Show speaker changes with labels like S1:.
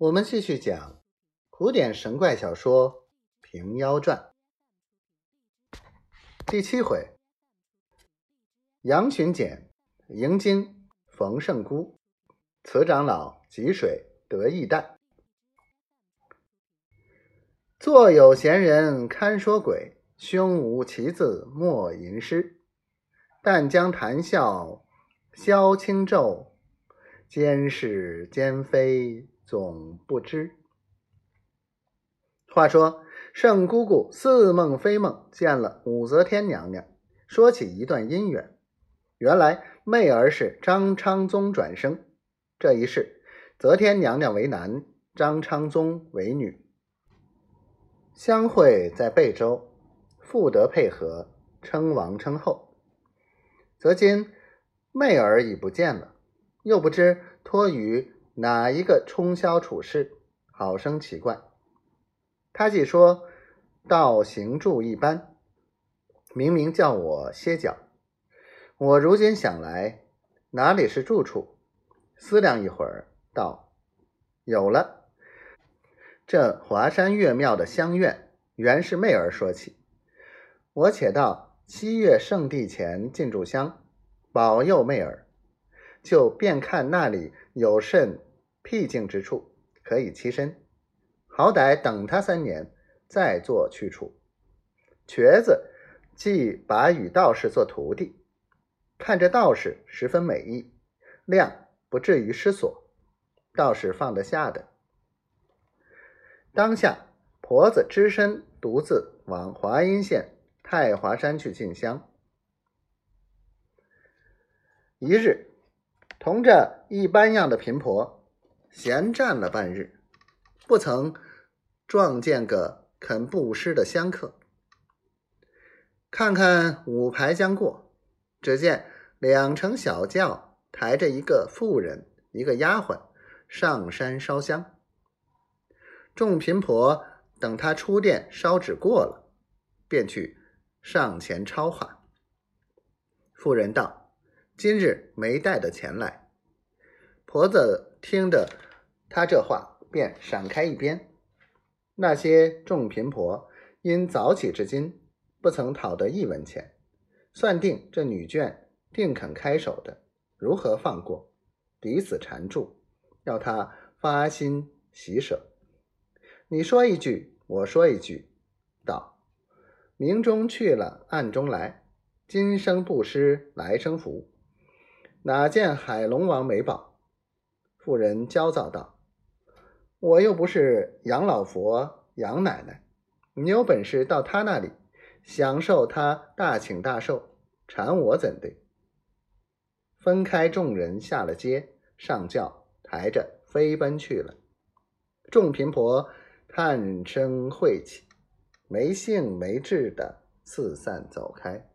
S1: 我们继续讲古典神怪小说《平妖传》第七回：杨巡检迎金逢圣姑，慈长老汲水得义旦。坐有闲人堪说鬼，胸无奇字莫吟诗。但将谈笑消轻昼，兼是兼非。总不知。话说圣姑姑似梦非梦，见了武则天娘娘，说起一段姻缘。原来媚儿是张昌宗转生，这一世则天娘娘为男，张昌宗为女。相会在贝州，复得配合，称王称后。则今媚儿已不见了，又不知托于。哪一个冲霄处事，好生奇怪。他既说道行住一般，明明叫我歇脚。我如今想来，哪里是住处？思量一会儿，道：“有了，这华山岳庙的香院，原是妹儿说起。我且到七月圣地前进炷香，保佑妹儿，就便看那里有甚。”僻静之处可以栖身，好歹等他三年再做去处。瘸子既把与道士做徒弟，看着道士十分美意，量不至于失所，道士放得下的。当下婆子只身独自往华阴县太华山去进香。一日，同着一般样的贫婆。闲站了半日，不曾撞见个肯布施的香客。看看五排将过，只见两乘小轿抬着一个妇人、一个丫鬟上山烧香。众贫婆等他出殿烧纸过了，便去上前抄话。妇人道：“今日没带的钱来。”婆子听着他这话，便闪开一边。那些众贫婆因早起至今不曾讨得一文钱，算定这女眷定肯开手的，如何放过？抵死缠住，要他发心喜舍。你说一句，我说一句，道：明中去了，暗中来，今生不施，来生福。哪见海龙王美宝？妇人焦躁道：“我又不是杨老佛、杨奶奶，你有本事到他那里享受他大请大寿，缠我怎的？”分开众人下了街，上轿抬着飞奔去了。众贫婆叹声晦气，没兴没志的四散走开。